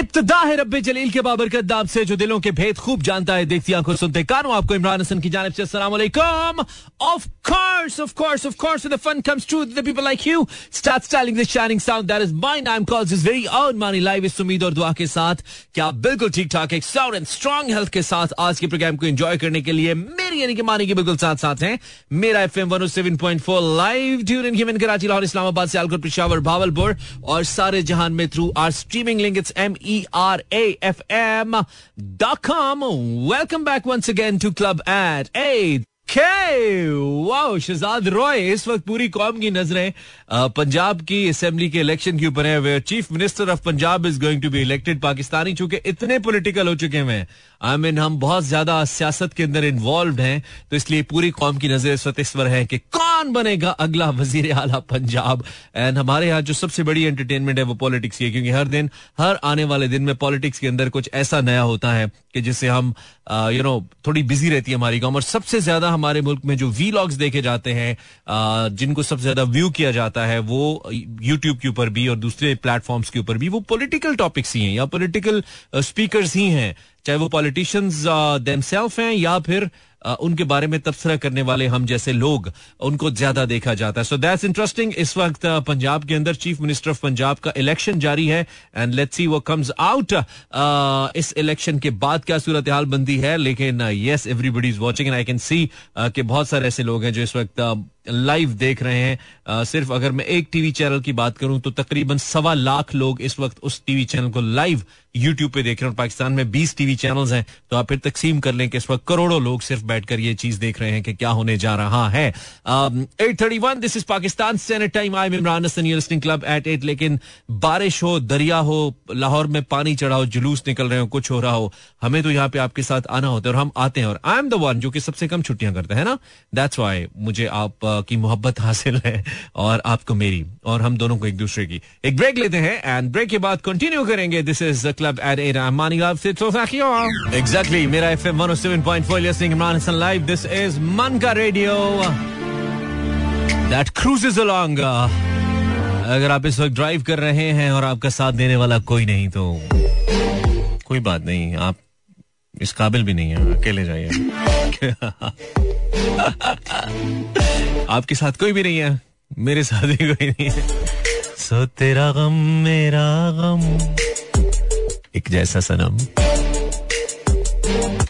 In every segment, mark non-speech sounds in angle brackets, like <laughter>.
इब्तदा है रब्बे जलील के बाबरकत दाम से, जो दिलों के भेद खूब जानता है, देखती आँखों सुनते कानों। आपको इमरान हसन की जानब से अस्सलाम वालेकुम। Of of course of course the fun comes through the people like you start styling the shining sound that is my नाम calls is very own Maani live इस उम्मीद और दुआ के साथ क्या आप बिल्कुल ठीक ठाक एक साउंड एंड स्ट्रांग हेल्थ के साथ आज के प्रोग्राम को एंजॉय करने के लिए मेरी यानी कि मानी के बिल्कुल साथ साथ हैं Mera FM 107.4 live tune in human Karachi Lahore Islamabad Sialkot Peshawar Bahawalpur और सारे जहान में through our streaming link it's M E R A F M dot com welcome back once again to club eight eight wow Shahzad Roy इस वक्त पूरी कौम की नज़रें पंजाब की असेंबली के इलेक्शन के ऊपर है। Chief minister of Punjab is going to be elected Pakistani चूँकि इतने पॉलिटिकल हो चुके हैं। आई मीन हम बहुत ज़्यादा सियासत के अंदर इन्वॉल्व हैं तो इसलिए पूरी कौम की नज़र इस वक्त इस पर है कि कौन बनेगा अगला वज़ीर आला पंजाब। एंड हमारे यहाँ जो सबसे बड़ी एंटरटेनमेंट है वो पॉलिटिक्स की है, क्योंकि हर दिन, हर आने वाले दिन में पॉलिटिक्स के अंदर कुछ ऐसा नया होता है कि जिससे हम यू नो थोड़ी बिज़ी रहती है हमारी कौम और सबसे ज़्यादा हमारे मुल्क में जो वी लॉग्स देखे जाते हैं जिनको सबसे ज़्यादा व्यू किया जाता है, वो यूट्यूब के ऊपर भी और दूसरे प्लेटफॉर्म्स के ऊपर भी, वो पॉलिटिकल टॉपिक्स ही हैं, या पॉलिटिकल स्पीकर्स ही हैं। चाहे वो पॉलिटिशियंस देमसेल्फ हैं या फिर उनके बारे में तबसरा करने वाले हम जैसे लोग, उनको ज़्यादा देखा जाता है। सो दैट्स इंटरेस्टिंग इस वक्त पंजाब के अंदर चीफ मिनिस्टर ऑफ़ पंजाब का इलेक्शन जारी है एंड लेट्स सी वो कम्स आउट इस इलेक्शन के बाद क्या सूरत हाल बनती है, लेकिन yes everybody is watching and I can see कि बहुत सारे ऐसे लोग हैं जो इस वक्त लाइव देख रहे हैं। आ, सिर्फ़ अगर मैं एक टीवी चैनल की बात करूँ तो तकरीबन सवा लाख लोग इस वक्त उस टीवी चैनल को लाइव यूट्यूब पे देख रहे हैं। पाकिस्तान में 20 टीवी चैनल्स हैं तो आप फिर तकसीम कर लें कि इस वक्त करोड़ों लोग सिर्फ़ बैठकर ये चीज़ देख रहे हैं कि क्या होने जा रहा है। Eight thirty one this is Pakistan senate time I Imran Hasan club eight eight लेकिन बारिश हो दरिया हो लाहौर में पानी चढ़ा हो जुलूस निकल रहे हो कुछ हो रहा हो हमें तो यहाँ पे आपके साथ आना होता है और हम आते हैं। और आई एम द वन जो कि सबसे कम छुट्टियाँ करते हैं ना? दैट्स वाई मुझे आप की मोहब्बत हासिल है और आपको मेरी और हम दोनों को एक दूसरे की। एक ब्रेक लेते हैं एंड ब्रेक के बाद कंटिन्यू करेंगे। This is club eight Maani exactly Mera F M one seven point Imran Hasan live this is मन का रेडियो दैट क्रूजेस अलोंग अगर आप इस वक्त ड्राइव कर रहे हैं और आपका साथ देने वाला कोई नहीं तो कोई बात नहीं। आप इस काबिल भी नहीं है। अकेले जाइए। <laughs> आपके साथ कोई भी नहीं है। मेरे साथ भी कोई नहीं है। सो तेरा गम, मेरा गम। एक जैसा सनम।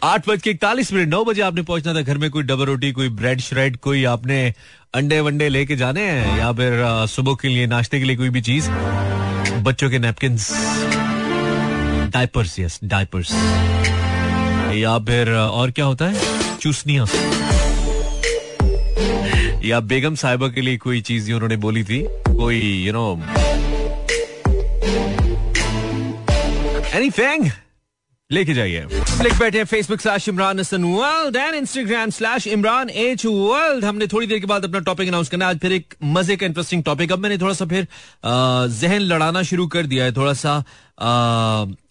आठ बज के इकतालीस मिनट, नौ बजे आपने पहुँचना था घर में। कोई डबल रोटी, कोई ब्रेड श्रेड, कोई आपने अंडे वंडे लेके जाने हैं, या फिर सुबह के लिए, नाश्ते के लिए कोई भी चीज़। बच्चों के नैपकिन डायपर्स यस डायपर्स या फिर और क्या होता है? चूसनिया या बेगम साहिबा के लिए कोई चीज़ उन्होंने बोली थी? कोई यू नो एनीथिंग लेके जाइए। लिख बैठे Facebook slash Imran Hasan world and Instagram slash Imran H world हमने थोड़ी देर के बाद अपना टॉपिक अनाउंस करना आज फिर एक मज़े का इंटरेस्टिंग टॉपिक अब मैंने थोड़ा सा फिर जहन लड़ाना शुरू कर दिया है। थोड़ा सा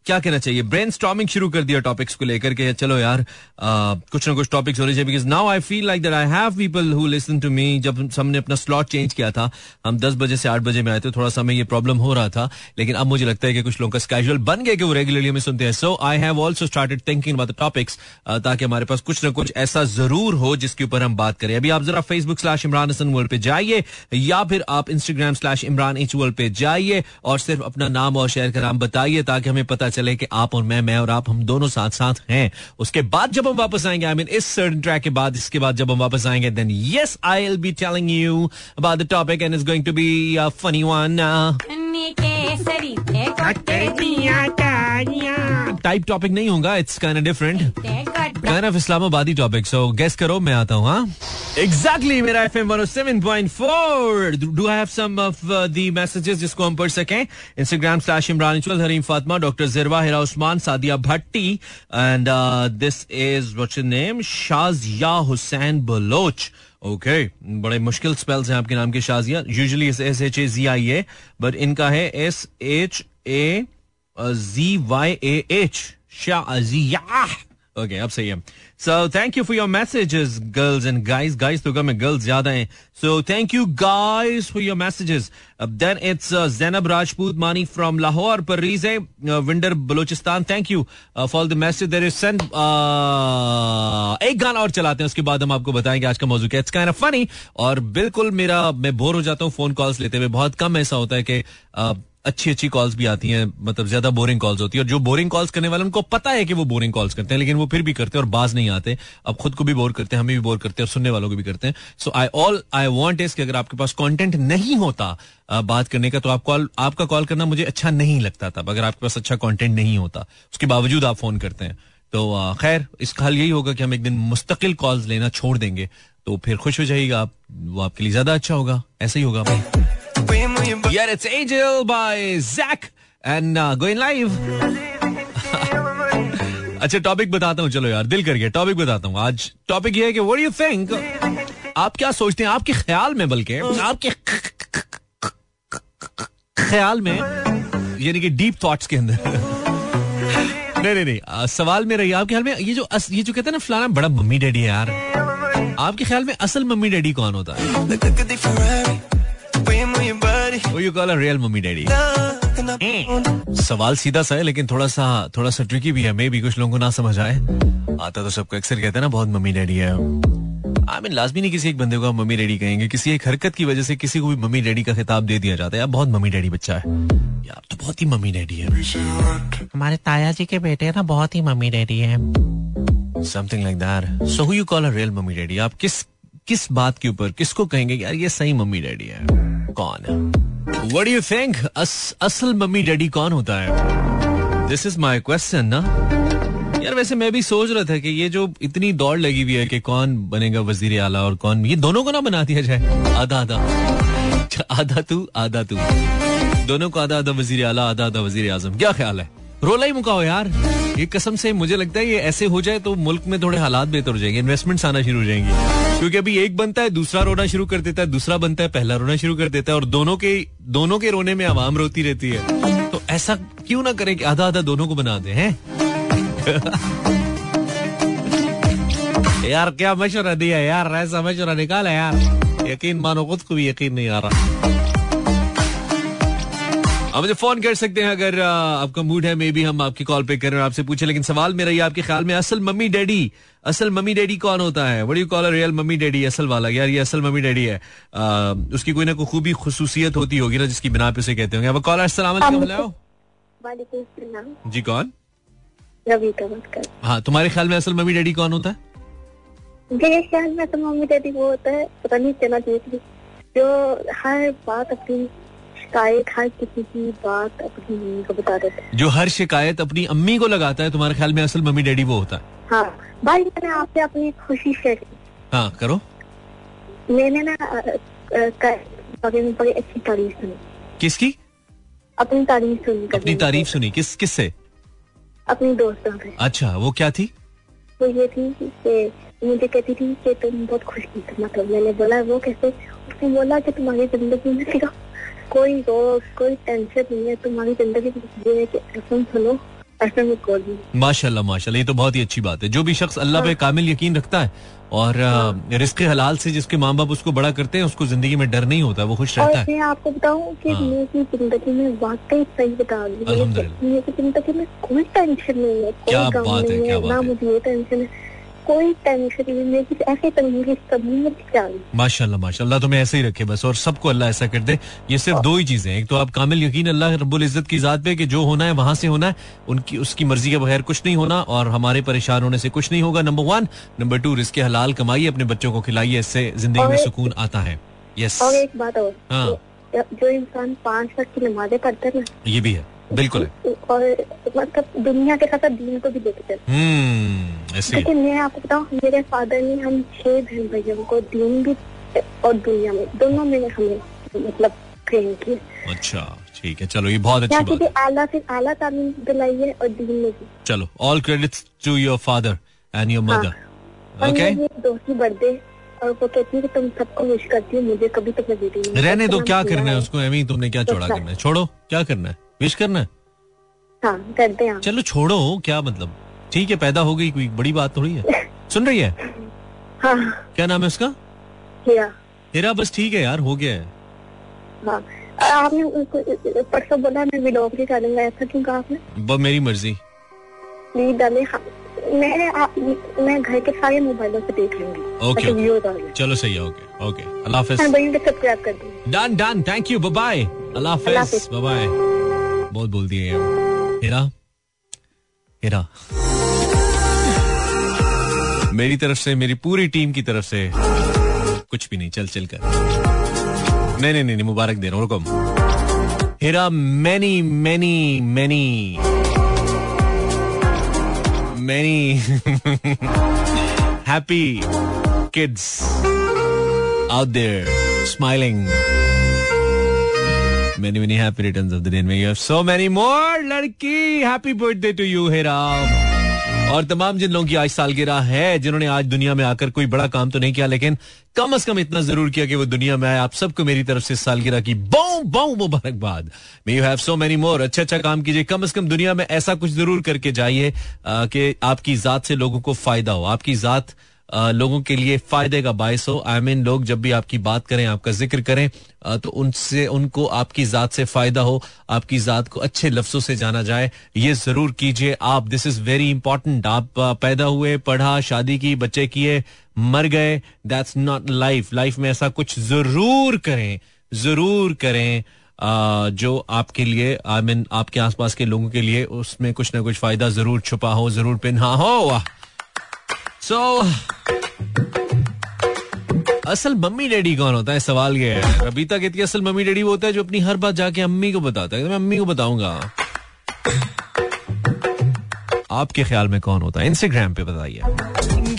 क्या कहना चाहिए? ब्रेन स्टॉमिंग शुरू कर दिया टॉपिक्स को लेकर के। चलो यार आ, कुछ ना कुछ टॉपिक्स होने चाहिए because now I feel like that I have people who listen to me जब हमने अपना स्लॉट चेंज किया था हम दस बजे से आठ बजे में आए थे थोड़ा सा हमें ये प्रॉब्लम हो रहा था लेकिन अब मुझे लगता है कि कुछ लोगों का स्कैजुअल बन गया कि वो रेगुलरली हमें सुनते हैं। So I have also started thinking about the topics ताकि हमारे पास कुछ ना कुछ ऐसा ज़रूर हो जिसके ऊपर हम बात करें। अभी आप जरा Facebook slash Imran Hasan world पे जाइए या फिर आप Instagram slash Imran H world पे जाइए और सिर्फ़ अपना नाम और शहर का नाम बताइए ताकि हमें पता चले कि आप और मैं मैं और आप हम दोनों साथ साथ हैं। उसके बाद जब हम वापस आएँगे आई मीन इस सर्टन ट्रैक के बाद इसके बाद जब हम वापस आएँगे then yes I will be telling you about the topic and is going to be funny one type topic नहीं होगा it's kind different kind of इस्लामाबादी topic so guess करो मैं आता हूँ हाँ? Exactly Mera F M do I have some of the messages जिसको हम पढ़ सकें? Instagram slash Imran Hareem Fatima doctor Zirwa Hira Usman Sadia Bhatti and this is what's name Shazia Hussain Baloch okay बड़े मुश्किल spells हैं आपके नाम के Shazia usually S H A G I A but इनका है S H A G Y A H Shazia okay अब सही है। So thank you for your messages girls and guys guys तो कम गर्ल्स ज़्यादा हैं। So thank you guys for your messages then it's Zainab Rajput Maani from Lahore पर रीज है। Vendor Balochistan thank you for the message there is send एक गाना और चलाते हैं। उसके बाद हम आपको बताएँगे आज का मौजू क्या इट्स काइंड ऑफ़ फनी और बिल्कुल मेरा मैं बोर हो जाता हूँ। फ़ोन कॉल्स लेते हुए बहुत कम ऐसा होता है कि uh, अच्छी अच्छी कॉल्स भी आती हैं मतलब ज़्यादा बोरिंग कॉल्स होती है, और जो बोरिंग कॉल्स करने वाले, उनको पता है कि वो बोरिंग कॉल्स करते हैं, लेकिन वो फिर भी करते हैं और बाज नहीं आते। अब खुद को भी बोर करते हैं, हमें भी बोर करते हैं और सुनने वालों को भी करते हैं। So I all I want is कि अगर आपके पास कॉन्टेंट नहीं होता बात करने का तो आप कॉल आपका कॉल करना मुझे अच्छा नहीं लगता था। अगर आपके पास अच्छा कॉन्टेंट नहीं होता, उसके बावजूद आप फ़ोन करते हैं। तो खैर, इसका हल यही होगा कि हम एक दिन मुस्तकिल कॉल्स लेना छोड़ देंगे तो फिर खुश हो जाएगा आप, वो आपके लिए ज़्यादा अच्छा होगा। ऐसा ही होगा भाई। It's Angel by Zach and uh, going live. <laughs> अच्छा टॉपिक बताता हूँ। चलो यार दिल कर गया। टॉपिक बताता हूँ। आज टॉपिक ये है कि व्हाट यू थिंक आप क्या सोचते हैं? आपके ख्याल में बल्कि आपके ख्याल में यानी कि डीप थॉट्स के अंदर। नहीं नहीं नहीं सवाल मेरा ये आपके ख्याल में ये जो अस, ये जो कहते हैं ना फलाना बड़ा मम्मी डैडी है यार। आपके ख्याल में असल मम्मी डैडी कौन होता है? डैडी सवाल सीधा सा है लेकिन थोड़ा सा थोड़ा सा ट्रिकी भी है। मे भी कुछ लोगों को ना समझ आए। आता तो सबको अक्सर कहते हैं ना बहुत मम्मी डैडी है। आई मीन लाजमी नहीं किसी एक बंदे को आप मम्मी डैडी कहेंगे। किसी एक हरकत की वजह से किसी को भी मम्मी डैडी का खिताब दे दिया जाता है। यार बहुत मम्मी डैडी बच्चा है। यार तो बहुत ही मम्मी डैडी है। हमारे ताया जी के बेटे ना बहुत ही मम्मी डैडी है। Something like that so who you call a real mummy daddy आप किस किस बात के ऊपर, किसको कहेंगे यार ये सही मम्मी डैडी है? कौन वट यू थिंक असल मम्मी डैडी कौन होता है? दिस इज़ माई क्वेश्चन ना? यार वैसे मैं भी सोच रहा था कि ये जो इतनी दौड़ लगी हुई है कि कौन बनेगा वज़ीर आला और कौन, ये दोनों को ना बना दिया जाए। आधा आधा। आधा तू आधा तू। दोनों को आधा आधा वज़ीर आला, आधा आधा वज़ीर आज़म। क्या ख्याल है? रोला ही मुकाओ यार। ये कसम से मुझे लगता है ये ऐसे हो जाए तो मुल्क में थोड़े हालात बेहतर हो जाएँगे इन्वेस्टमेंट्स आना शुरू हो जाएँगी। क्योंकि अभी एक बनता है, दूसरा रोना शुरू कर देता है, दूसरा बनता है, पहला रोना शुरू कर देता है और दोनों के दोनों के रोने में आवाम रोती रहती है। तो ऐसा क्यों ना करें कि आधा आधा दोनों को बना दे, हैं? <laughs> यार, क्या मशवरा दिया यार, ऐसा मशवरा निकाला यार। यकीन मानो खुद को भी यकीन नहीं आ रहा। आप मुझे फ़ोन कर सकते हैं अगर आपका मूड है मे बी हम आपकी कॉल पे करें आपसे पूछे लेकिन सवाल मेरा ये आपके ख्याल में असल मम्मी डैडी असल मम्मी डैडी कौन होता है? What you call real mummy daddy असल वाला यार ये असल मम्मी डैडी है। आ, उसकी कोई ना कोई खूबी खसूसियत होती होगी ना जिसकी बिना पे उसे कहते होंगे। अब कॉल अस्सलाम जी कौन? हाँ। तुम्हारे ख्याल में असल मम्मी डैडी कौन होता है? मेरे ख्याल में असल मम्मी डैडी वो होता है पता नहीं चला जो हर बात अपनी शिकायत हर किसी की बात अपनी मम्मी को बता देता जो हर शिकायत अपनी अम्मी को लगाता है तुम्हारे ख्याल में असल मम्मी डैडी वो होता है? हाँ भाई मैंने आपसे अपनी खुशी शेयर की। हाँ करो। मैंने ना बड़ी अच्छी तारीफ़ सुनी। किसकी? अपनी तारीफ़ सुनी अपनी तारीफ़ सुनी किस किस से अपनी दोस्तों से। अच्छा वो क्या थी? वो ये थी कि मुझे कहती थी कि तुम बहुत खुश मतलब मैंने बोला वो कैसे? उसने बोला कि तुम्हारी ज़िंदगी में सिर्फ़ कोई रोग कोई टेंशन नहीं है। तुम्हारी ज़िंदगी जीने की कसम सुनो माशाल्लाह माशाल्लाह ये तो बहुत ही अच्छी बात है। जो भी शख्स अल्लाह पे हाँ। कामिल यकीन रखता है और हाँ। रिस्क हलाल से जिसके माँ बाप उसको बड़ा करते हैं उसको ज़िंदगी में डर नहीं होता वो खुश रहता है। मैं आपको बताऊँ कि हाँ। मेरी ज़िंदगी में वाकई सही बता रही मेरी ज़िंदगी में कोई टेंशन नहीं है क्या बात है क्या बात ना मुझे ये टेंशन है। कोई टेंशन नहीं ऐसे माशाल्लाह माशाल्लाह तुम्हें ऐसे ही रखे बस और सबको अल्लाह ऐसा कर दे। ये सिर्फ़ दो ही चीज़ें एक तो आप कामिल यकीन अल्लाह रब्बुल इज़्ज़त की जात पे कि जो होना है वहाँ से होना है। उनकी उसकी मर्ज़ी के बगैर कुछ नहीं होना और हमारे परेशान होने से कुछ नहीं होगा number one number two risk हलाल कमाइए अपने बच्चों को खिलाइए इससे ज़िंदगी में सुकून आता है। यस और एक बात और हाँ। जो इंसान पाँच वक्त की नमाजें पढ़ते हैं ये भी है। बिल्कुल। है और मतलब दुनिया के साथ दीन को भी देखते हम्म, लेकिन मैं आपको बताऊँ मेरे फादर ने हम छह बहन भाइयों को दीन भी और दुनिया में दोनों में हमें मतलब ट्रेन किया। अच्छा ठीक है चलो ये बहुत अच्छी बात है। आला से आला तालीम दिलाई है और दीन में भी। चलो all credits to your father and your mother okay दोस्ती बर्थडे और वो कहती है कि तुम सबको विश करती हो मुझे कभी तक नहीं रहने दो क्या करना है उसको? एमी तुमने क्या चौड़ा करना है? छोड़ो क्या करना है? विश करना है? हाँ, करते हैं चलो छोड़ो क्या मतलब? ठीक है पैदा हो गई कोई बड़ी बात थोड़ी है। सुन रही है? हाँ। क्या नाम है उसका? तेरा बस ठीक है यार हो गया है। हाँ। आपने परसों बोला मैं ऐसा क्यों कहा आपने? बस मेरी मर्ज़ी। प्लीज़ डाले हाँ मैं मैं घर के सारे मोबाइलों से देख लूँगी। ओके, मतलब चलो सही है ओके ओके अल्लाह हाफिज। हाँ सब्सक्राइब कर दी। Done done thank you bye अल्लाह अल्लाह हाफिज. हाफिज। बाय बहुत बोल दिए हेरा? हेरा। मेरी तरफ़ से मेरी पूरी टीम की तरफ़ से कुछ भी नहीं। चल चल कर। नहीं नहीं नहीं नहीं, मुबारक दे रहा हूँ Hira many many many. Many. <laughs> Happy kids out there smiling. Many, many happy returns of the day. May you have so many more, लड़की. Happy birthday to you, Hira. और तमाम जिन लोगों की आज सालगिरह है जिन्होंने आज दुनिया में आकर कोई बड़ा काम तो नहीं किया लेकिन कम अज कम इतना ज़रूर किया कि वो दुनिया में आए आप सबको मेरी तरफ़ से सालगिरह की बहु बहु मुबारकबाद may you have so many more अच्छा अच्छा काम कीजिए कम अज कम दुनिया में ऐसा कुछ ज़रूर करके जाइए कि आपकी जात से लोगों को फ़ायदा हो आपकी जात लोगों के लिए फ़ायदे का बायस हो। आई मीन लोग जब भी आपकी बात करें, आपका ज़िक्र करें तो उनसे, उनको आपकी जात से फ़ायदा हो, आपकी जात को अच्छे लफ्जों से जाना जाए। ये ज़रूर कीजिए आप। दिस इज़ वेरी इंपॉर्टेंट आप पैदा हुए, पढ़ा, शादी की, बच्चे किए, मर गए दैट्स नॉट लाइफ लाइफ में ऐसा कुछ ज़रूर करें ज़रूर करें जो आपके लिए आई मीन आपके आसपास के लोगों के लिए उसमें कुछ ना कुछ फ़ायदा ज़रूर छुपा हो, ज़रूर पिन्हा हो। वाह! सो असल मम्मी डैडी कौन होता है? सवाल ये है। रबीता कहती है, असल मम्मी डैडी वो होता है जो अपनी हर बात जाके अम्मी को बताता है। तो मैं अम्मी को बताऊँगा। आपके ख्याल में कौन होता है? इंस्टाग्राम पे बताइए।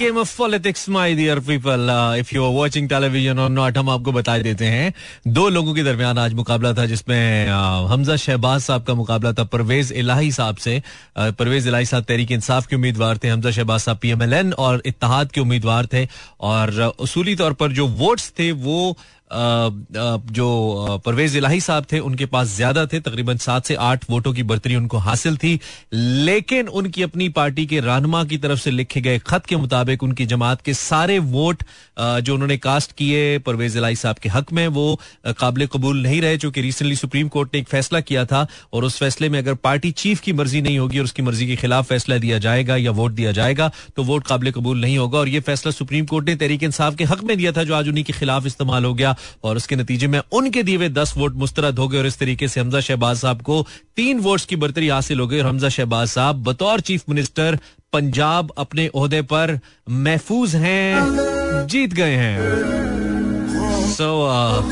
Game of politics my dear people if you are watching television और नॉट हम आपको बता देते हैं। दो लोगों के दरमियान आज मुकाबला था जिसमें uh, हमजा शहबाज साहब का मुकाबला था परवेज इलाही साहब से। Uh, परवेज इलाही साहब तहरीक इंसाफ के उम्मीदवार थे हमजा शहबाज साहब पी एम एल एन और इतिहाद के उम्मीदवार थे। और uh, उसूली तौर पर जो वोट्स थे वो जो परवेज इलाही साहब थे, उनके पास ज़्यादा थे, तकरीबन सात से आठ वोटों की बर्तरी उनको हासिल थी। लेकिन उनकी अपनी पार्टी के रहनुमा की तरफ़ से लिखे गए खत के मुताबिक उनकी जमात के सारे वोट जो उन्होंने कास्ट किए परवेज इलाही साहब के हक में, वो काबिल कबूल नहीं रहे, चूँकि रिसेंटली सुप्रीम कोर्ट ने एक फैसला किया था, और उस फैसले में अगर पार्टी चीफ की मर्ज़ी नहीं होगी और उसकी मर्ज़ी के खिलाफ फैसला दिया जाएगा या वोट दिया जाएगा तो वोट काबिल कबूल नहीं होगा। और ये फैसला सुप्रीम कोर्ट ने तहरीक इंसाफ के हक में दिया था, जो आज उन्हीं के खिलाफ इस्तेमाल हो गया। और उसके नतीजे में उनके दिए हुए दस वोट मुस्तरद हो गए और इस तरीके से हमजा शहबाज साहब को तीन वोट्स की बर्तरी हासिल हो गई और हमजा शहबाज साहब बतौर चीफ मिनिस्टर पंजाब अपने पर महफूज हैं, जीत गए हैं। So, uh,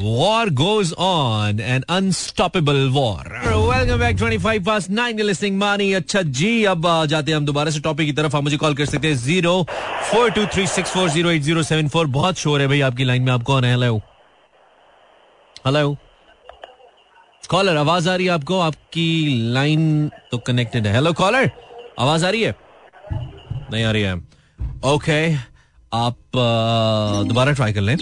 war goes on, an unstoppable war. Welcome back, 25 past 9, you're listening Mani. अच्छा जी, अब जाते हैं हम दोबारा से टॉपिक की तरफ़ आप मुझे कॉल कर सकते हैं zero four two three six four zero eight zero seven four बहुत शोर है भाई आपकी लाइन में आप कौन है हेलो हेलो कॉलर आवाज़ आ रही है आपको आपकी लाइन तो कनेक्टेड है हेलो कॉलर आवाज़ आ रही है नहीं आ रही है ओके आप दोबारा ट्राई कर लें।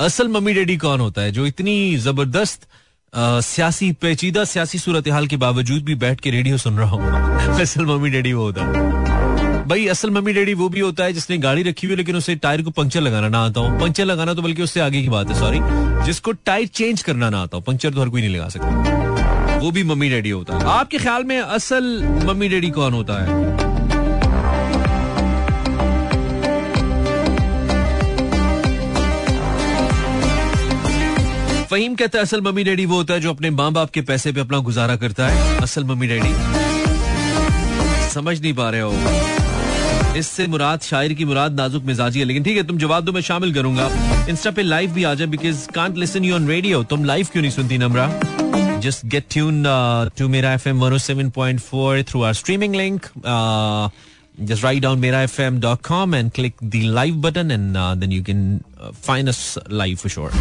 असल मम्मी डैडी कौन होता है, जो इतनी ज़बरदस्त सियासी, पेचीदा सियासी सूरत हाल के बावजूद भी बैठ के रेडियो सुन रहा हूँ? <laughs> असल मम्मी डैडी वो होता है। भाई, असल मम्मी डैडी वो भी होता है जिसने गाड़ी रखी हुई लेकिन उसे टायर को पंक्चर लगाना ना आता हो। पंक्चर लगाना तो बल्कि उससे आगे की बात है सॉरी जिसको टायर चेंज करना ना आता हो, पंक्चर तो हर कोई नहीं लगा सकता। वो भी मम्मी डैडी होता है। आपके ख्याल में असल मम्मी डैडी कौन होता है? फहीम कहता है, असल मम्मी डैडी वो होता है जो अपने माँ बाप के पैसे पे अपना गुजारा करता है। असल मम्मी डैडी। समझ नहीं पा रहे हो। इससे मुराद, शायर की मुराद नाजुक मिजाजी है। लेकिन ठीक है, तुम जवाब दो, मैं शामिल करूँगा। इंस्टा पे लाइव भी आ जाए because can't listen you on radio तुम लाइव क्यों नहीं सुनती Namra? Tune to Mera F M one seven point four through our streaming link just write down merafm.com and click the live button and uh, then you can uh, find us live for sure.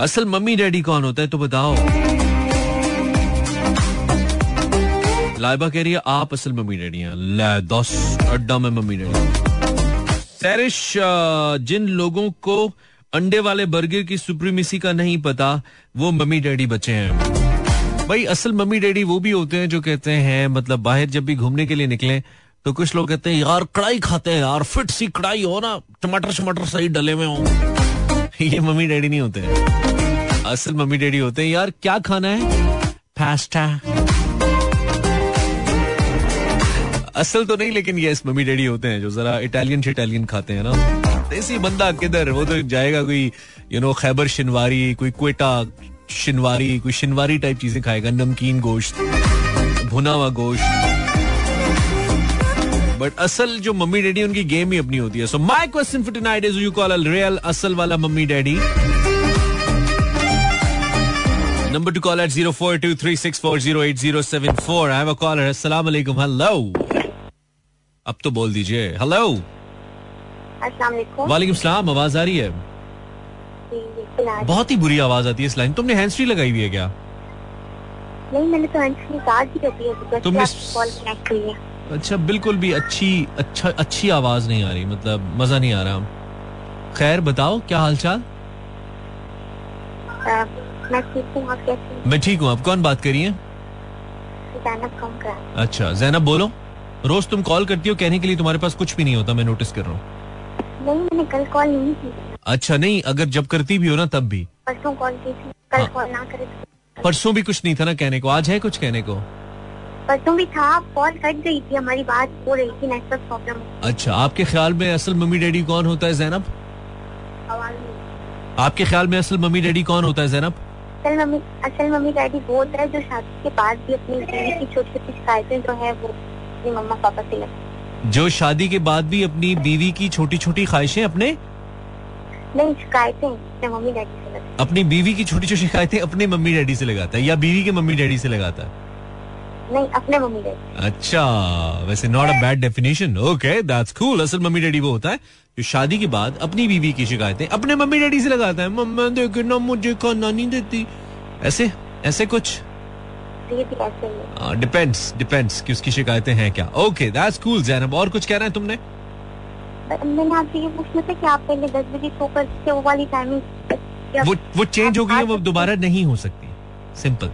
असल mummy daddy कौन होता है तो बताओ। लाइबा कह रही है आप असल मम्मी डैडी हैं। ले दस अड्डा में मम्मी डैडी। सैरिश जिन लोगों को अंडे वाले बर्गर की सुप्रीमेसी का नहीं पता, वो मम्मी डैडी बचे हैं। भाई, असल मम्मी डैडी वो भी होते हैं जो कहते हैं मतलब बाहर जब भी घूमने के लिए निकले तो कुछ लोग कहते हैं, यार, कढ़ाई खाते हैं यार, फिट सी कढ़ाई, हो ना, टमाटर शमाटर सही डले हुए हो। <laughs> ये मम्मी डैडी नहीं होते। हैं असल मम्मी डैडी होते हैं, यार, क्या खाना है? पास्ता। असल तो नहीं, लेकिन ये मम्मी डैडी होते हैं जो जरा इटालियन इटालियन खाते हैं ना। देसी बंदा किधर? वो तो जाएगा कोई यू नो खैबर शिनवारी, कोई क्वेटा शिनवारी, कोई शिनवारी टाइप चीज़ें खाएगा, नमकीन गोश्त भुना हुआ गोश्त। बट असल जो मम्मी डैडी उनकी गेम ही अपनी होती है। So my question for tonight is you call real असल वाला mummy daddy? Zero eight zero seven four I have a caller अस्सलाम वालेकुम हेलो अब तो बोल दीजिए। हेलो वालेकुम। सलाम आवाज़ आ रही है? बहुत ही बुरी आवाज़ आती है इस लाइन तुमने हैंड फ्री लगाई हुई है क्या? नहीं मैंने तो अंशनी चार्ज ही कर दिया बिकॉज़ तुमने कॉल कनेक्ट हुई है। अच्छा बिल्कुल भी अच्छी अच्छा अच्छी आवाज़ नहीं आ रही मतलब मज़ा नहीं आ रहा। खैर बताओ क्या हालचाल? मैं ठीक हूँ आप कैसे मैं ठीक हूँ आप कौन बात करिए जैनब अच्छा जैनब बोलो। रोज तुम कॉल करती हो कहने के लिए तुम्हारे पास कुछ भी नहीं होता मैं नोटिस कर रहा हूँ। नहीं मैंने कल कॉल नहीं की। अच्छा नहीं अगर जब करती भी हो ना तब भी। परसों कॉल की थी। कल हाँ। कॉल ना करे तो। परसों भी कुछ नहीं था ना कहने को? आज है कुछ कहने को? परसों भी था कॉल कट गई थी हमारी बात हो रही थी नेटवर्क प्रॉब्लम अच्छा आपके ख्याल में असल मम्मी डैडी कौन होता है जैनब आपके ख्याल में असल मम्मी डैडी कौन होता है जैनब असल मम्मी असल मम्मी डैडी वो होता है जो शादी के बाद भी अपनी ज़िंदगी की छोटी छोटी शिकायतें जो है वो अपनी मम्मा पापा से लगती जो शादी के बाद भी अपनी बीवी की छोटी छोटी ख्वाहिशें अपने? नहीं शिकायतें मम्मी डैडी से लगती अपनी बीवी की छोटी छोटी शिकायतें अपने मम्मी डैडी से लगाता है या बीवी के मम्मी डैडी से लगाता है? नहीं अपने मम्मी डैडी अच्छा वैसे not a bad definition okay that's cool असल मम्मी डैडी वो होता है जो शादी के बाद अपनी बीवी की शिकायतें अपने मम्मी डैडी से लगाता है। मम्मा देखे ना मुझे खाना नहीं देती। ऐसे ऐसे कुछ? डिपेंड्स डिपेंड्स कि उसकी शिकायतें हैं क्या। ओके दैट्स कूल जैनब और कुछ कहना है तुमने? मैंने आपसे ये पूछना था कि आप पहले दस बजे सो कर वो वाली टाइमिंग वो वो चेंज हो गई है वो दोबारा नहीं हो सकती। सिंपल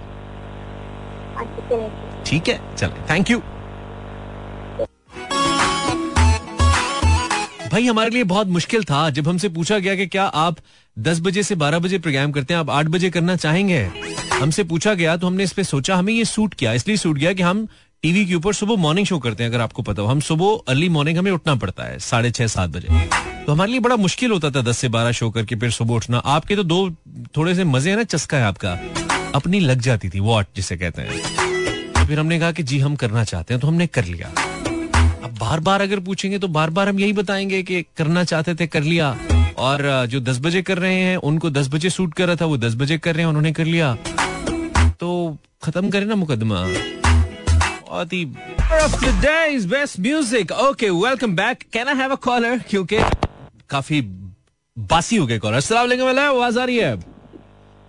ठीक है चलो। थैंक यू भाई, हमारे लिए बहुत मुश्किल था जब हमसे पूछा गया कि क्या आप 10 बजे से 12 बजे प्रोग्राम करते हैं, आप 8 बजे करना चाहेंगे? हमसे पूछा गया तो हमने इस पे सोचा, हमें ये सूट किया। इसलिए सूट किया कि हम टीवी के ऊपर सुबह मॉर्निंग शो करते हैं, अगर आपको पता हो। हम सुबह अर्ली मॉर्निंग हमें उठना पड़ता है, साढ़े छह, सात बजे। तो हमारे लिए बड़ा मुश्किल होता था दस से बारह शो करके फिर सुबह उठना। आपके तो दो थोड़े से मज़े है ना, चस्का है आपका। अपनी लग जाती थी वॉट जिसे कहते हैं। तो फिर हमने कहा कि जी, हम करना चाहते हैं तो हमने कर लिया। बार बार अगर पूछेंगे तो बार बार हम यही बताएँगे कि करना चाहते थे कर लिया। और जो दस बजे कर रहे हैं उनको दस बजे सूट कर रहा था वो दस बजे कर रहे हैं उन्होंने कर लिया। तो खत्म करें ना मुकदमा। बहुत ही today's best music. Okay, welcome back. Can I have क्योंकि काफ़ी बासी हो गए कॉलर अस्सलाम वालेकुम आवाज़ आ रही है?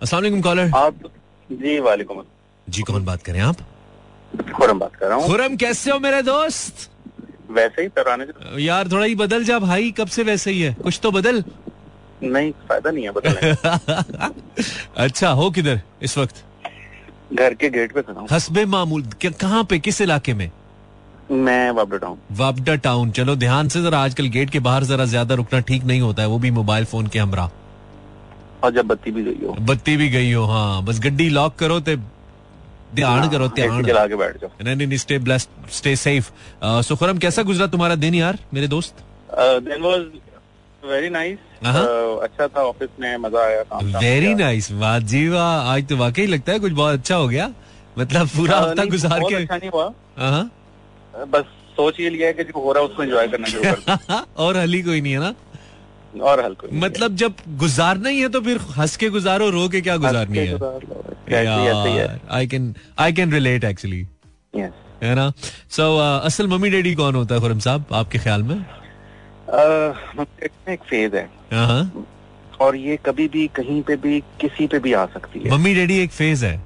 अस्सलाम वालेकुम कॉलर आप जी वालेकुम। जी कौन बात करें आप? खुरम बात कर रहा हूँ। खुरम कैसे हो मेरे दोस्त? वैसे ही तराने यार थोड़ा ही बदल जा भाई कब से वैसे ही है? कुछ तो बदल। नहीं फ़ायदा नहीं है बदलने <laughs> अच्छा हो किधर इस वक्त? घर के गेट पे खड़ा हसबे मामूल कहाँ पे किस इलाके में? मैं वापडा हूँ वापडा टाउन चलो ध्यान से जरा आजकल गेट के बाहर जरा ज़्यादा रुकना ठीक नहीं होता है वो भी मोबाइल फ़ोन के हमरा। और जब बत्ती भी गई हो। बत्ती भी गई हो हाँ बस गड्डी लॉक करो ते ध्यान करो ध्यान। चला के बैठ जाओ। नहीं नहीं stay blessed stay safe so Khurram कैसा गुजरा तुम्हारा दिन यार मेरे दोस्त? देन वाज वेरी नाइस हाँ। अच्छा था ऑफ़िस में मज़ा आया वेरी नाइस वाह जी वाह। आज तो वाकई लगता है कुछ बहुत अच्छा हो गया। मतलब पूरा हफ़्ता गुजार के अच्छा नहीं हुआ। हाँ बस सोच ये लिया है कि जो हो रहा है उसको एंजॉय करना शुरू <laughs> और हली कोई नहीं है ना। और हल्को मतलब जब गुजारना ही है तो फिर हंस के गुजारो रो के क्या गुजारनी है? ही है I can I can relate actually है ना सो असल मम्मी डैडी कौन होता है खुरम साहब आपके ख्याल में? अ, एक फ़ेज़ है। हाँ और ये कभी भी कहीं पे भी किसी पे भी आ सकती है। मम्मी डैडी एक फ़ेज़ है?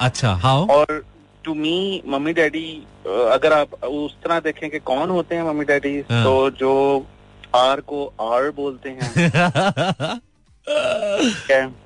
अच्छा हाउ और टू मी मम्मी डैडी अगर आप उस तरह देखें कि कौन होते हैं मम्मी डैडी हाँ। तो जो आर को आर बोलते हैं। <laughs>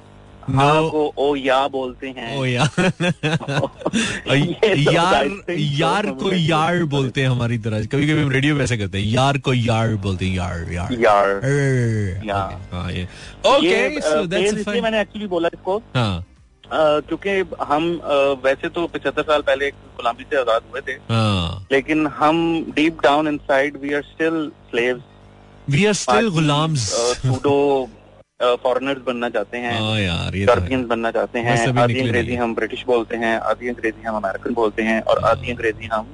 नो को ओ या बोलते हैं। ओ <laughs> यार तो यार यार को यार बोलते हैं हमारी तरह। कभी कभी हम रेडियो ऐसे करते हैं यार को यार बोलते हैं यार यार। या। हाँ ये। ये, ओके सो दैट्स इसलिए फाइन मैंने एक्चुअली बोला इसको। हाँ। क्योंकि हम वैसे तो पचहत्तर साल पहले गुलामी से आज़ाद हुए थे। हाँ। लेकिन हम deep down inside we are still slaves we are still गुलाम्स। Pseudo foreigners बनना चाहते हैं हाँ तो है। यूरोपियंस बनना चाहते हैं आधी अंग्रेज़ी हम ब्रिटिश बोलते हैं आधी अंग्रेज़ी हम अमेरिकन बोलते हैं और आधी अंग्रेज़ी हम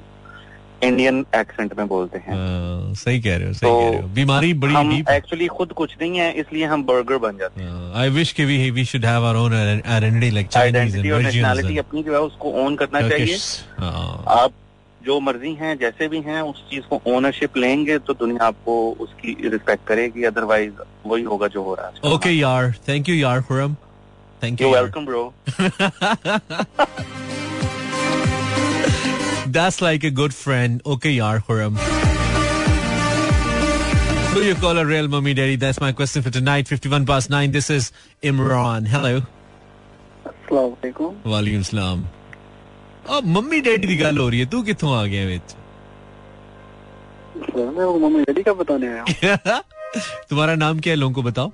इंडियन एक्सेंट में बोलते हैं। हाँ, सही कह रहे हो सही तो कह रहे हो। बीमारी बड़ी हम एक्चुअली खुद कुछ नहीं है इसलिए हम बर्गर बन जाते हैं। आई विश के we we should have our own identity like Chinese और नेशनैलिटी अपनी जो है उसको ओन करना चाहिए। हाँ। आप जो मर्ज़ी हैं जैसे भी हैं उस चीज़ को ओनरशिप लेंगे तो दुनिया आपको उसकी रिस्पेक्ट करेगी अदरवाइज़ वही होगा जो हो रहा है ओके यार थैंक यू यार Khurram thank you you welcome bro That's like a good friend. Okay, yaar, Khurram. Who you call a real mummy daddy? That's my question for tonight. 51 past 9. This is Imran. Hello. वालेकुम सलाम अब mummy daddy की गल हो रही है तू कितों आ गया विच? मैं वो मम्मी डैडी का बताने आया <laughs> तुम्हारा नाम क्या है लोगों को बताओ?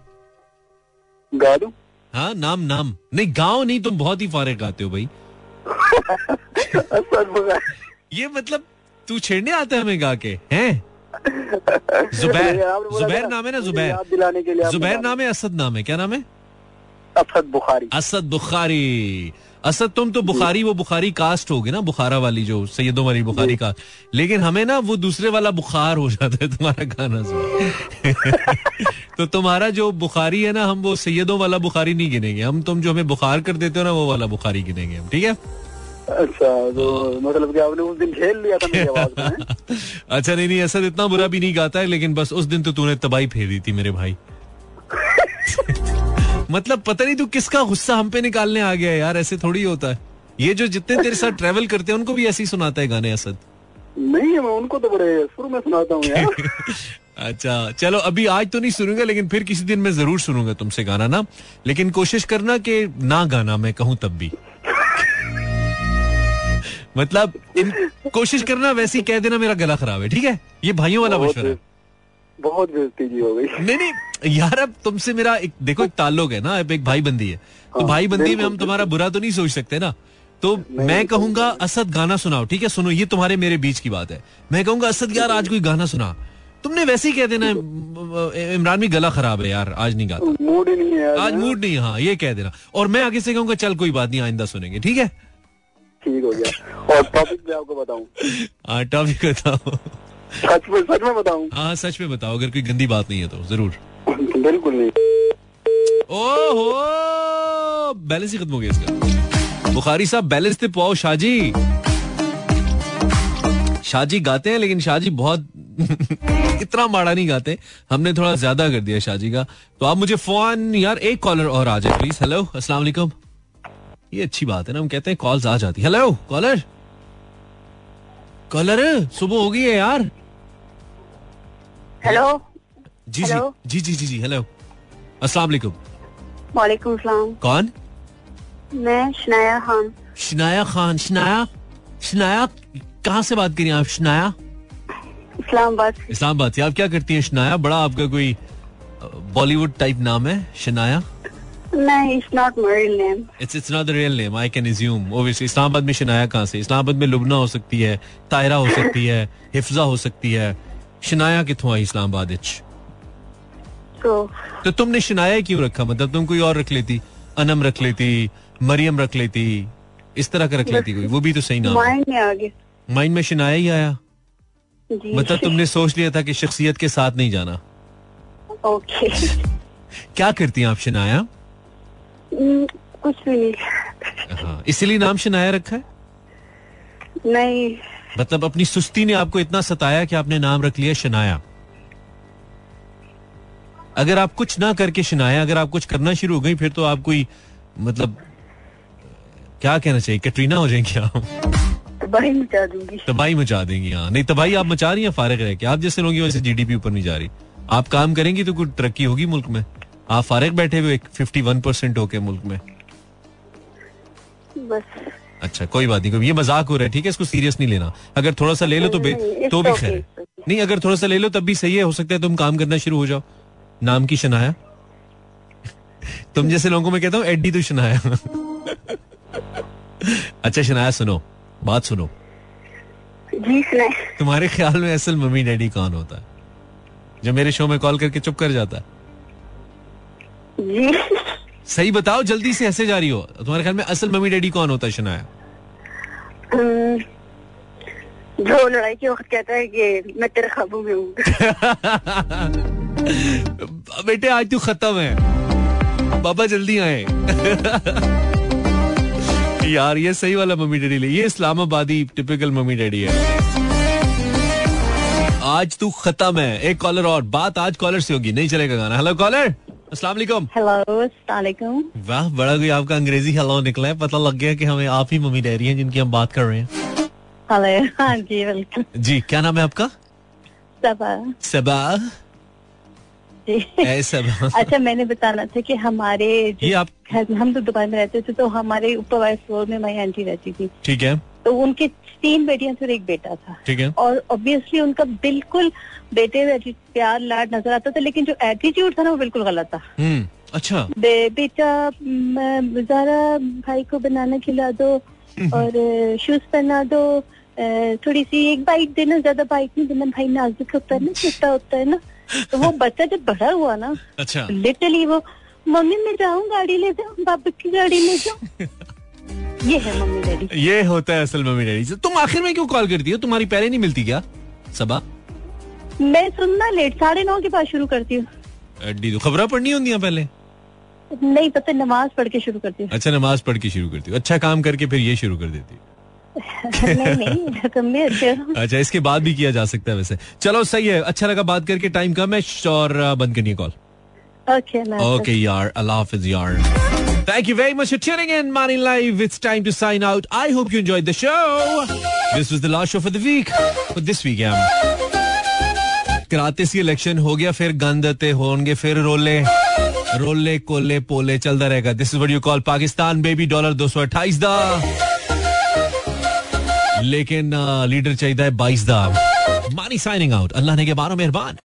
गा दूँ हाँ नाम नाम। नहीं गाँव नहीं तुम बहुत ही फारे गाते हो भाई। ये मतलब तू छेड़ने आता है हमें गा के हैं? जुबैर। जुबैर नाम है ना जुबैर। दिलाने के लिए जुबैर नाम है असद नाम है। क्या नाम है? असद बुखारी। असद बुखारी। असद तुम तो बुखारी वो बुखारी कास्ट होगी ना बुखारा वाली जो सैयदों वाली बुखारी कास्ट लेकिन हमें ना वो दूसरे वाला बुखार हो जाता है तुम्हारा गाना सुन। <laughs> तो तुम्हारा जो बुखारी है ना हम वो सैयदों वाला बुखारी नहीं गिनेंगे। हम तुम जो हमें बुखार कर देते हो ना वो वाला बुखारी गिनेंगे हम ठीक है? अच्छा तो मतलब कि आपने उस दिन खेल लिया था मेरी आवाज़ में? <laughs> अच्छा नहीं नहीं असद इतना बुरा भी नहीं गाता है लेकिन बस उस दिन तो तूने तबाही फेर दी थी मेरे भाई। मतलब पता नहीं तू किसका गुस्सा हम पे निकालने आ गया यार ऐसे थोड़ी होता है। ये जो जितने तेरे साथ ट्रेवल करते हैं उनको भी ऐसे ही सुनाता है गाने असद। नहीं मैं उनको तो बड़े शुरू में सुनाता हूँ यार। <laughs> अच्छा चलो अभी आज तो नहीं सुनूँगा लेकिन फिर किसी दिन मैं ज़रूर सुनूँगा तुमसे गाना ना? लेकिन कोशिश करना कि ना गाना मैं कहूँ तब भी। <laughs> मतलब इन कोशिश करना वैसे ही कह देना मेरा गला खराब है ठीक है? ये भाइयों वाला मशवरा है। बहुत बेइज्जती हो गई। नहीं नहीं यार अब तुमसे मेरा एक देखो एक ताल्लुक है ना अब एक भाई बंदी है। तो हाँ, भाई बंदी में हम तुम्हारा बुरा तो नहीं सोच सकते ना। तो मैं कहूँगा असद गाना सुनाओ ठीक है? सुनो ये तुम्हारे मेरे बीच की बात है। मैं कहूँगा असद यार आज कोई गाना सुना। तुमने वैसे ही कह देना इमरान भी गला खराब है यार आज नहीं गाता। मूड नहीं है यार। आज मूड नहीं हाँ ये कह देना। और मैं आगे से कहूँगा चल कोई बात नहीं आइंदा सुनेंगे ठीक है? ठीक हो गया। और टॉपिक भी आपको बताऊँ। हाँ टॉपिक बताओ। सच में सच में बताऊँ। हाँ सच में बताओ अगर कोई गंदी बात नहीं है तो ज़रूर। बिल्कुल नहीं। ओहो बैलेंस ही खत्म हो गया इसका। बुखारी साहब बैलेंस थे पाओ शाहजी शाहजी गाते हैं लेकिन शाहजी बहुत <laughs> इतना माड़ा नहीं गाते। हमने थोड़ा ज़्यादा कर दिया शाहजी का। तो आप मुझे फ़ोन यार एक कॉलर और आ जाए प्लीज़ हेलो अस्सलाम वालेकुम ये अच्छी बात है ना हम कहते हैं कॉल्स आ जाती हेलो कॉलर कॉलर सुबह हो गई है यार। हेलो जी जी जी जी जी जी हेलो अस्सलाम वालेकुम वालेकुम सलाम कौन? मैं शनाया खान। शनाया खान शनाया? शनाया कहाँ से बात करिए आप शनाया? इस्लामाबाद इस्लामाबाद से। आप क्या करती हैं शनाया? बड़ा आपका कोई बॉलीवुड टाइप नाम है शनाया? नहीं it's not my real name it's it's not the real name I can assume obviously Islamabad में शनाया कहाँ से? इस्लामाबाद में लुबना हो सकती है तायरा हो सकती है हिफ्जा हो सकती है। शनाया कितों आई इस्लामाबाद तो तो तुमने शनाया क्यों रखा? मतलब तुम कोई और रख लेती अनम रख लेती मरियम रख लेती इस तरह का रख लेती कोई? वो भी तो सही नाम माइंड में शनाया ही आया? मतलब तुमने सोच लिया था कि शख्सियत के साथ नहीं जाना। ओके। क्या करती हैं आप शनाया? हम्म, कुछ भी नहीं। हाँ इसीलिए नाम शनाया रखा है? नहीं। मतलब अपनी सुस्ती ने आपको इतना सताया कि आपने नाम रख लिया शनाया। अगर आप कुछ ना करके शनाया अगर आप कुछ करना शुरू हो गई फिर तो आप कोई मतलब क्या कहना चाहिए? कैटरीना हो जाएँगी आप। तबाही मचा दूँगी। तबाही मचा देंगी हाँ। नहीं तबाही आप मचा रही हैं फारिग रह के। आप जैसे लोग वैसे जीडीपी ऊपर नहीं जा रही। आप काम करेंगी तो कुछ तरक्की होगी मुल्क में। आप फारिग बैठे हुए फिफ्टी वन परसेंट होके मुल्क में। बस। अच्छा कोई बात नहीं कोई ये मज़ाक हो रहा है ठीक है? इसको सीरियस नहीं लेना। अगर थोड़ा सा ले लो तो तो भी खैर है। नहीं अगर थोड़ा सा ले लो तब भी सही है हो सकता है तुम काम करना शुरू हो जाओ। नाम की शनाया। <laughs> तुम जैसे लोगों को मैं कहता हूँ एड्डी तो शनाया। <laughs> अच्छा शनाया सुनो बात सुनो। जी तुम्हारे ख्याल में असल मम्मी डैडी कौन होता है? जो मेरे शो में कॉल करके चुप कर जाता है। जी। सही बताओ जल्दी से ऐसे जा रही हो। तुम्हारे ख्याल में असल मम्मी डैडी कौन होता है शनाया? कहता है हूँ। <laughs> बेटे, आज तू खत्म है। बाबा जल्दी आए। <laughs> यार, ये सही वाला मम्मी डैडी ले। ये इस्लामाबादी टिपिकल मम्मी डैडी है। आज तू खत्म है। एक कॉलर और। बात आज कॉलर से होगी, नहीं चलेगा गाना। हेलो कॉलर अस्सलाम वालेकुम हेलो अस्सलाम वाह बड़ा कोई आपका अंग्रेज़ी हेलो निकला है। पता लग गया कि हमें आप ही मम्मी डैडी हैं जिनकी हम बात कर रहे हैं। हेलो हाँ जी वेलकम जी क्या नाम है आपका? सबा। सबा। जी। सबा। अच्छा मैंने बताना था कि हमारे आप हम तो दुबई में रहते थे तो हमारे ऊपर वाले फ्लोर में मेरी आंटी रहती थी। ठीक है। तो उनके तीन बेटियाँ थी और एक बेटा था। ठीक है। और ऑब्वियसली उनका बिल्कुल बेटे प्यार लाड नज़र आता था लेकिन जो एटीट्यूड था ना वो बिल्कुल गलत था। हम्म अच्छा। बे, बेटा म, जरा भाई को बनाना खिला दो और शूज़ पहना दो। थोड़ी सी एक बाइट देना ज़्यादा बाइट नहीं देना। भाई नाजुक होता है ना छोटा होता है ना। तो वो बच्चा जब बड़ा हुआ ना अच्छा। लिटरली वो मम्मी मैं जाऊँ गाड़ी ले जाऊँ? बाबू की गाड़ी ले जाऊँ? <laughs> ये है मम्मी डैडी। ये होता है असल मम्मी डैडी। से तुम आखिर में क्यों कॉल करती हो? तुम्हारी पहले नहीं मिलती क्या? सबा? मैं सुनना लेट साढ़े नौ के बाद शुरू करती हूँ। तो खबरें पढ़नी होती पहले? नहीं पता नमाज़ पढ़ के शुरू करती हूँ। अच्छा नमाज़ पढ़ के शुरू करती हो। अच्छा काम करके फिर ये शुरू कर देती हो। <laughs> नहीं नहीं अच्छे इसके बाद भी किया जा सकता है वैसे। चलो सही है। अच्छा लगा बात करके टाइम कम है। और बंद करनी कॉल ओके Okay, यार. अल्लाह Hafiz, यार. Thank you very much for tuning in, Money Live. It's time to sign out. I hope you enjoyed the show. This was the last show for the week. For this week, yeah. कराते सी election हो गया फिर गंदते होंगे फिर रोले रोले कोले पोले चलता रहेगा this is what you call Pakistan baby dollar दो सौ अट्ठाईस दा लेकिन लीडर चाहिए बाईस दा मानी साइनिंग आउट अल्लाह ने के बारो मेहरबान